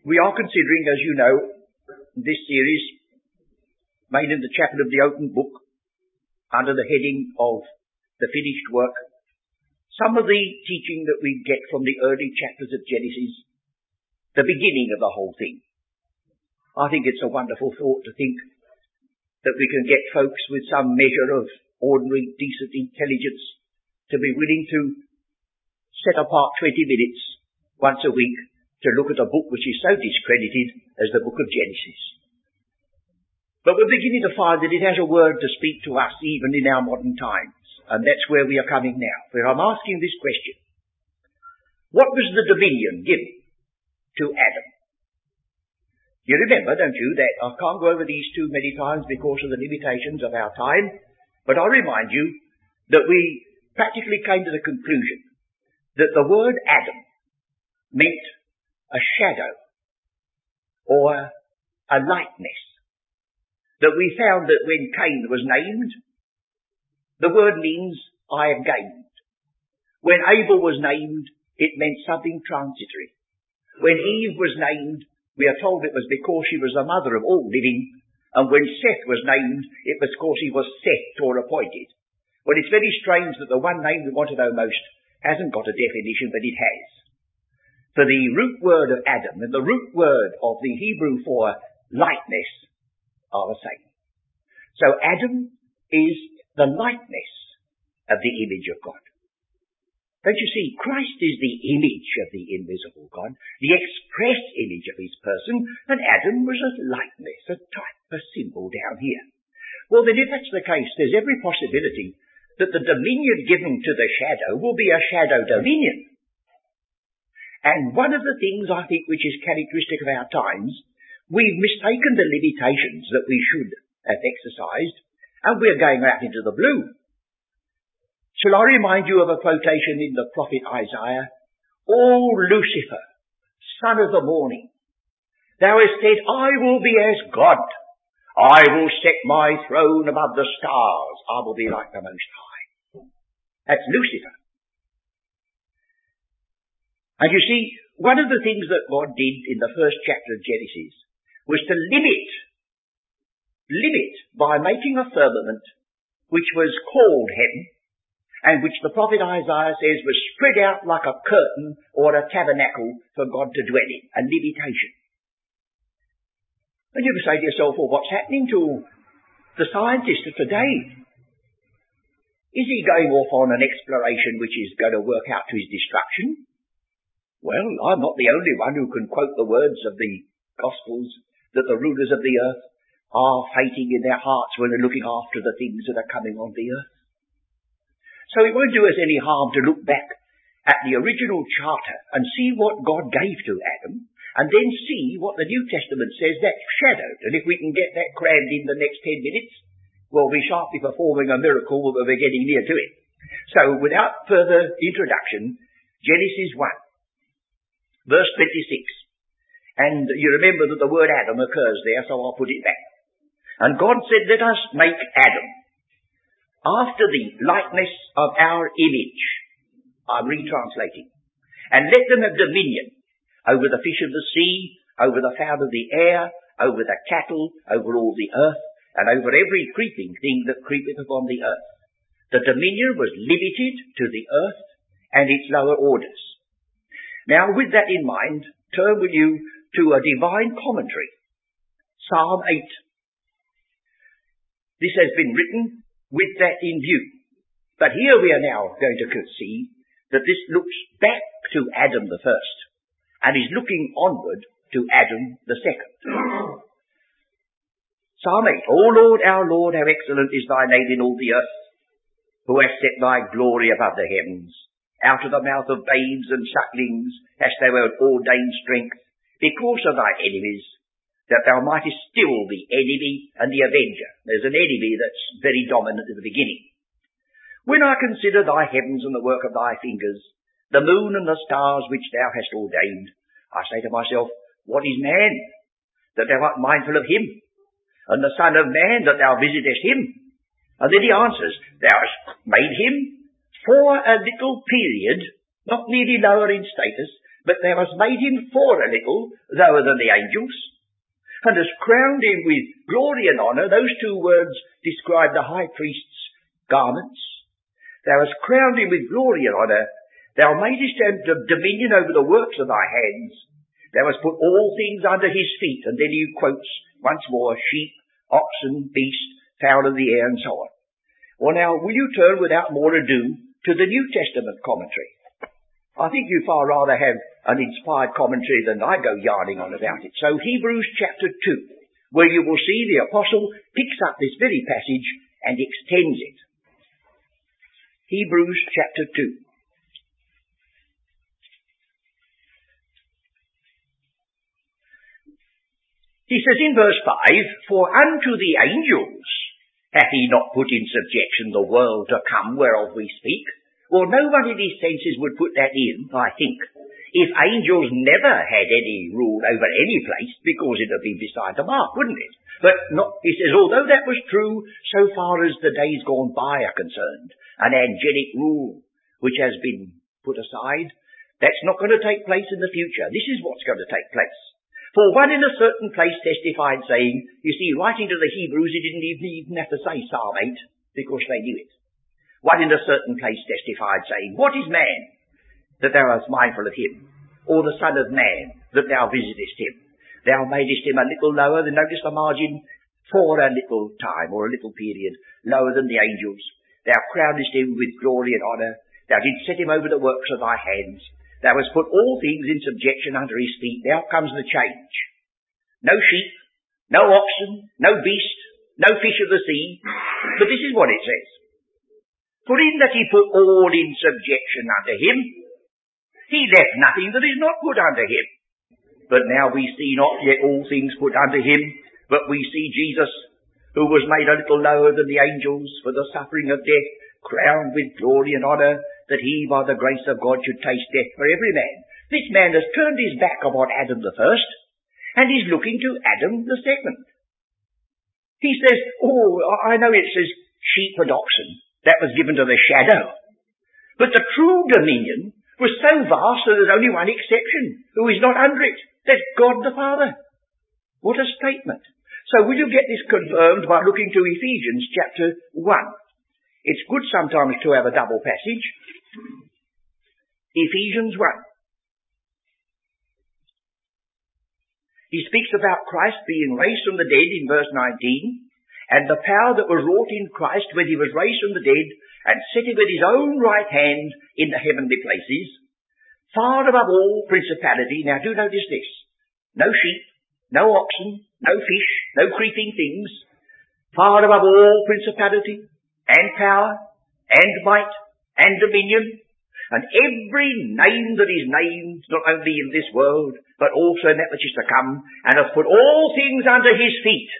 We are considering, as you know, this series made in the chapel of the open book under the heading of the finished work. Some of the teaching that we get from the early chapters of Genesis, the beginning of the whole thing. I think it's a wonderful thought to think that we can get folks with some measure of ordinary decent intelligence to be willing to set apart 20 minutes once a week to look at a book which is so discredited as the book of Genesis. But we're beginning to find that it has a word to speak to us even in our modern times. And that's where we are coming now. Where I'm asking this question. What was the dominion given to Adam? You remember, don't you, that I can't go over these too many times because of the limitations of our time, but I remind you that we practically came to the conclusion that the word Adam meant a shadow or a likeness. That we found that when Cain was named, the word means I have gained. When Abel was named, it meant something transitory. When Eve was named, we are told it was because she was the mother of all living, and when Seth was named, it was because he was set or appointed. Well, it's very strange that the one name we want to know most hasn't got a definition, but it has. For the root word of Adam and the root word of the Hebrew for likeness are the same. So Adam is the likeness of the image of God. Don't you see, Christ is the image of the invisible God, the express image of his person, and Adam was a likeness, a type, a symbol down here. Well then if that's the case, there's every possibility that the dominion given to the shadow will be a shadow dominion. And one of the things I think which is characteristic of our times, we've mistaken the limitations that we should have exercised, and we're going out into the blue. Shall I remind you of a quotation in the prophet Isaiah? O Lucifer, son of the morning, thou hast said, I will be as God. I will set my throne above the stars. I will be like the Most High. That's Lucifer. And you see, one of the things that God did in the first chapter of Genesis was to limit, limit by making a firmament which was called heaven and which the prophet Isaiah says was spread out like a curtain or a tabernacle for God to dwell in, a limitation. And you can say to yourself, well, what's happening to the scientist of today? Is he going off on an exploration which is going to work out to his destruction? Well, I'm not the only one who can quote the words of the Gospels that the rulers of the earth are fainting in their hearts when they're looking after the things that are coming on the earth. So it won't do us any harm to look back at the original charter and see what God gave to Adam, and then see what the New Testament says that's shadowed. And if we can get that crammed in the next ten minutes, well, we shan't be performing a miracle, but we're getting near to it. So without further introduction, Genesis 1. Verse 26. And you remember that the word Adam occurs there, so I'll put it back. And God said, let us make Adam after the likeness of our image. I'm retranslating. And let them have dominion over the fish of the sea, over the fowl of the air, over the cattle, over all the earth, and over every creeping thing that creepeth upon the earth. The dominion was limited to the earth and its lower orders. Now, with that in mind, turn with you to a divine commentary. Psalm 8. This has been written with that in view. But here we are now going to see that this looks back to Adam the first and is looking onward to Adam the second. Psalm 8. O Lord, our Lord, how excellent is thy name in all the earth, who hast set thy glory above the heavens. Out of the mouth of babes and sucklings hast thou ordained strength, because of thy enemies, that thou mightest still the enemy and the avenger. There's an enemy that's very dominant at the beginning. When I consider thy heavens and the work of thy fingers, the moon and the stars which thou hast ordained, I say to myself, what is man, that thou art mindful of him? And the son of man, that thou visitest him? And then he answers, thou hast made him for a little period, not merely lower in status, but thou hast made him for a little lower than the angels, and hast crowned him with glory and honour. Those two words describe the high priest's garments. Thou hast crowned him with glory and honour. Thou madest him dominion over the works of thy hands. Thou hast put all things under his feet. And then he quotes once more sheep, oxen, beast, fowl of the air, and so on. Well now, will you turn without more ado to the New Testament commentary? I think you far rather have an inspired commentary than I go yarning on about it. So Hebrews chapter 2, where you will see the apostle picks up this very passage and extends it. Hebrews chapter 2. He says in verse 5, For unto the angels hath he not put in subjection the world to come whereof we speak. Well, no one in his senses would put that in, I think, if angels never had any rule over any place, because it would be beside the mark, wouldn't it? But not, he says, although that was true, so far as the days gone by are concerned, an angelic rule which has been put aside, that's not going to take place in the future. This is what's going to take place. For one in a certain place testified saying, you see, writing to the Hebrews, he didn't even, have to say Psalm 8, because they knew it. One in a certain place testified saying, What is man, that thou art mindful of him? Or the son of man, that thou visitest him? Thou madest him a little lower than, notice the margin, for a little time, or a little period, lower than the angels. Thou crownest him with glory and honour. Thou didst set him over the works of thy hands. Thou hast put all things in subjection under his feet. Now comes the change. No sheep, no oxen, no beast, no fish of the sea. But this is what it says. For in that he put all in subjection unto him, he left nothing that is not put under him. But now we see not yet all things put under him, but we see Jesus, who was made a little lower than the angels for the suffering of death, crowned with glory and honour, that he by the grace of God should taste death for every man. This man has turned his back upon Adam the first, and is looking to Adam the second. He says, oh, I know it says sheep and oxen. That was given to the shadow. But the true dominion was so vast that there's only one exception, who is not under it. That's God the Father. What a statement. So will you get this confirmed by looking to Ephesians chapter 1? It's good sometimes to have a double passage. Ephesians 1. He speaks about Christ being raised from the dead in verse 19, and the power that was wrought in Christ when he was raised from the dead and sitting with his own right hand in the heavenly places, far above all principality. Now do notice this. No sheep, no oxen, no fish, no creeping things, far above all principality, and power and might and dominion and every name that is named not only in this world but also in that which is to come and hath put all things under his feet.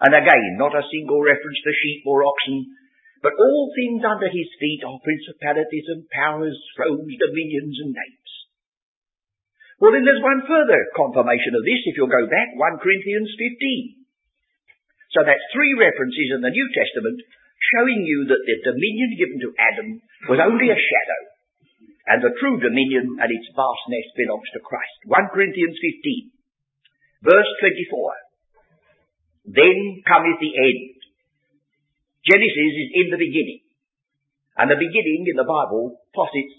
And again, not a single reference to sheep or oxen, but all things under his feet are principalities and powers, thrones, dominions and names. Well then there's one further confirmation of this if you'll go back, 1 Corinthians 15. So that's three references in the New Testament showing you that the dominion given to Adam was only a shadow, and the true dominion and its vastness belongs to Christ. 1 Corinthians 15, verse 24. Then cometh the end. Genesis is in the beginning. And the beginning in the Bible posits,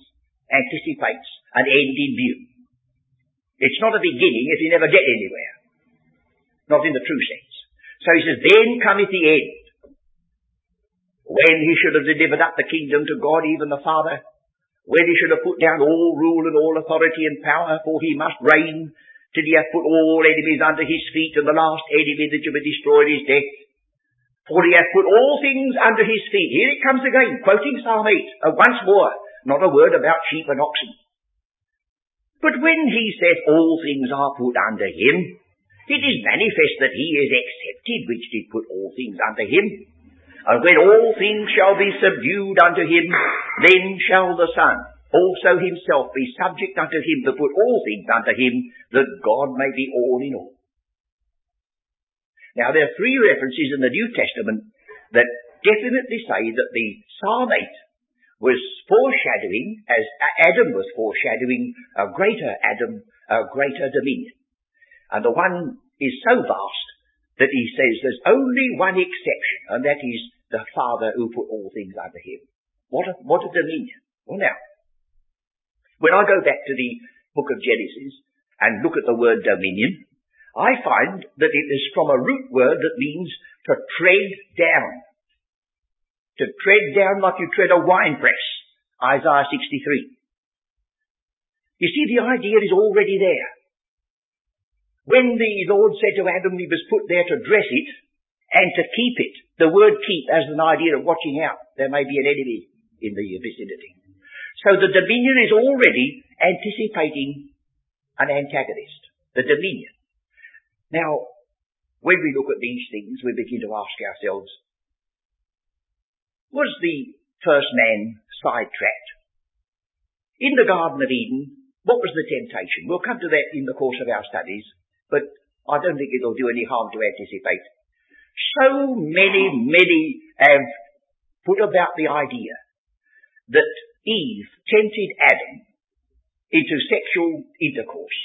anticipates an end in view. It's not a beginning if you never get anywhere. Not in the true sense. So he says, then cometh the end when he should have delivered up the kingdom to God, even the Father, when he should have put down all rule and all authority and power, for he must reign till he hath put all enemies under his feet, and the last enemy that shall be destroyed is death. For he hath put all things under his feet. Here it comes again, quoting Psalm 8, uh, once more, not a word about sheep and oxen. But when he says all things are put under him, it is manifest that he is accepted which did put all things under him. And when all things shall be subdued unto him, then shall the Son also himself be subject unto him to put all things unto him, that God may be all in all. Now there are three references in the New Testament that definitely say that the Psalm 8 was foreshadowing, as Adam was foreshadowing a greater Adam, a greater dominion. And the one is so vast that he says there's only one exception, and that is the Father who put all things under him. What a, what a dominion. Well now, when I go back to the book of Genesis and look at the word dominion, I find that it is from a root word that means to tread down. To tread down like you tread a wine press. Isaiah 63. You see, the idea is already there. When the Lord said to Adam he was put there to dress it and to keep it, the word keep has an idea of watching out. There may be an enemy in the vicinity. So the dominion is already anticipating an antagonist. The dominion. Now, when we look at these things, we begin to ask ourselves, was the first man sidetracked? In the Garden of Eden, what was the temptation? We'll come to that in the course of our studies, but I don't think it'll do any harm to anticipate. So many, many have put about the idea that Eve tempted Adam into sexual intercourse,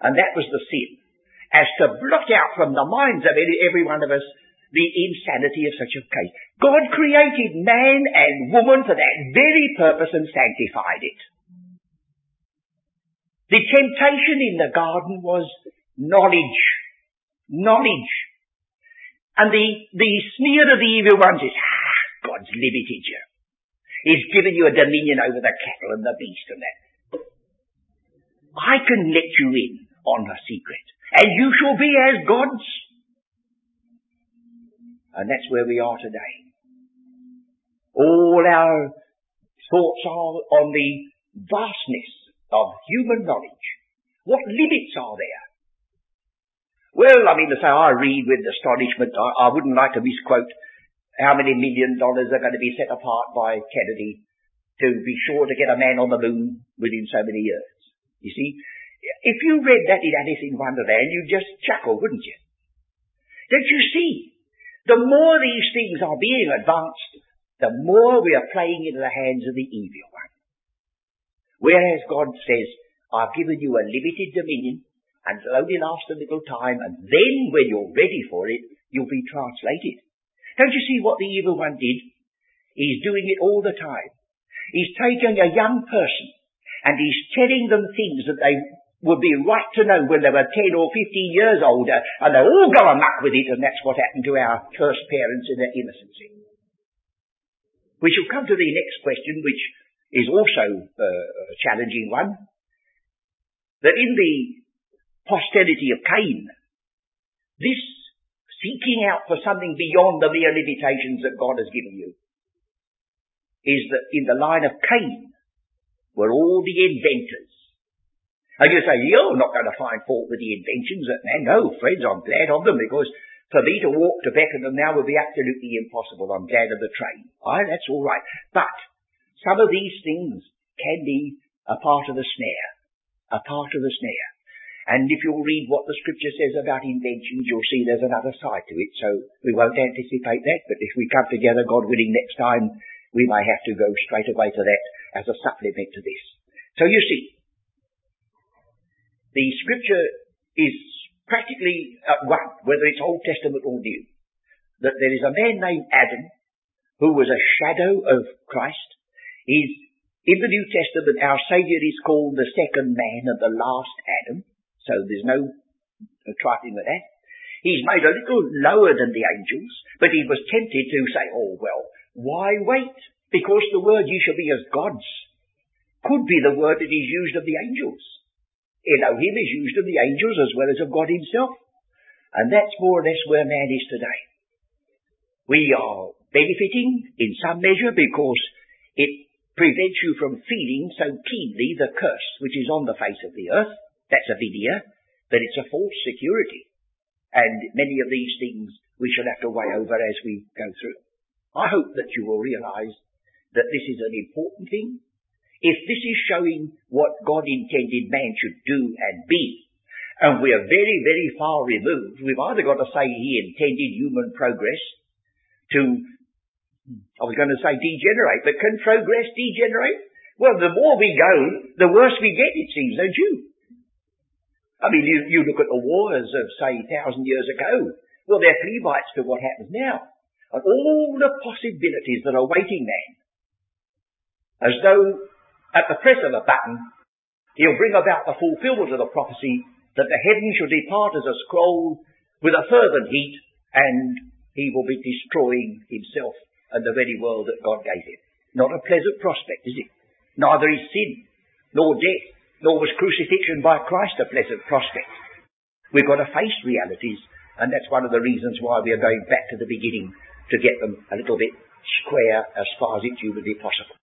and that was the sin as to blot out from the minds of every one of us the insanity of such a case. God created man and woman for that very purpose and sanctified it. The temptation in the garden was knowledge. Knowledge. And the, the sneer of the evil ones is, ah, God's limited you. He's given you a dominion over the cattle and the beast and that. I can let you in on a secret and you shall be as gods. And that's where we are today. All our thoughts are on the vastness of human knowledge. What limits are there? Well, I mean to say, I read with astonishment, I, I wouldn't like to misquote how many million dollars are going to be set apart by Kennedy to be sure to get a man on the moon within so many years. You see, if you read that in Alice in Wonderland, you'd just chuckle, wouldn't you? Don't you see? The more these things are being advanced, the more we are playing into the hands of the evil one. Whereas God says, I've given you a limited dominion, and it'll only last a little time, and then when you're ready for it, you'll be translated. Don't you see what the evil one did? He's doing it all the time. He's taking a young person, and he's telling them things that they would be right to know when they were 10 or 15 years older, and they all go amok with it, and that's what happened to our first parents in their innocency. We shall come to the next question, which is also uh, a challenging one. That in the posterity of Cain, this seeking out for something beyond the mere limitations that God has given you, is that in the line of Cain were all the inventors and you say, you're not going to find fault with the inventions of man. No, friends, I'm glad of them because for me to walk to Beckenham now would be absolutely impossible. I'm glad of the train. Aye, that's all right. But some of these things can be a part of the snare. A part of the snare. And if you'll read what the scripture says about inventions, you'll see there's another side to it. So we won't anticipate that, but if we come together, God willing, next time, we may have to go straight away to that as a supplement to this. So you see, the scripture is practically uh, at one, whether it's Old Testament or New, that there is a man named Adam who was a shadow of Christ. He's, in the New Testament, our Saviour is called the second man and the last Adam, so there's no trifling with that. He's made a little lower than the angels, but he was tempted to say, oh well, why wait? Because the word you shall be as gods could be the word that is used of the angels. Elohim is used of the angels as well as of God himself. And that's more or less where man is today. We are benefiting in some measure because it prevents you from feeling so keenly the curse which is on the face of the earth. That's a video, but it's a false security. And many of these things we shall have to weigh over as we go through. I hope that you will realize that this is an important thing if this is showing what God intended man should do and be, and we are very, very far removed, we've either got to say he intended human progress to I was going to say degenerate, but can progress degenerate? Well, the more we go, the worse we get, it seems, don't you? I mean, you, you look at the wars of, say, a thousand years ago. Well, they're flea bites to what happens now. And all the possibilities that are waiting man. As though, at the press of a button, he'll bring about the fulfillment of the prophecy that the heavens shall depart as a scroll with a fervent heat, and he will be destroying himself and the very world that God gave him. Not a pleasant prospect, is it? Neither is sin, nor death, nor was crucifixion by Christ a pleasant prospect. We've got to face realities, and that's one of the reasons why we are going back to the beginning to get them a little bit square as far as it's humanly possible.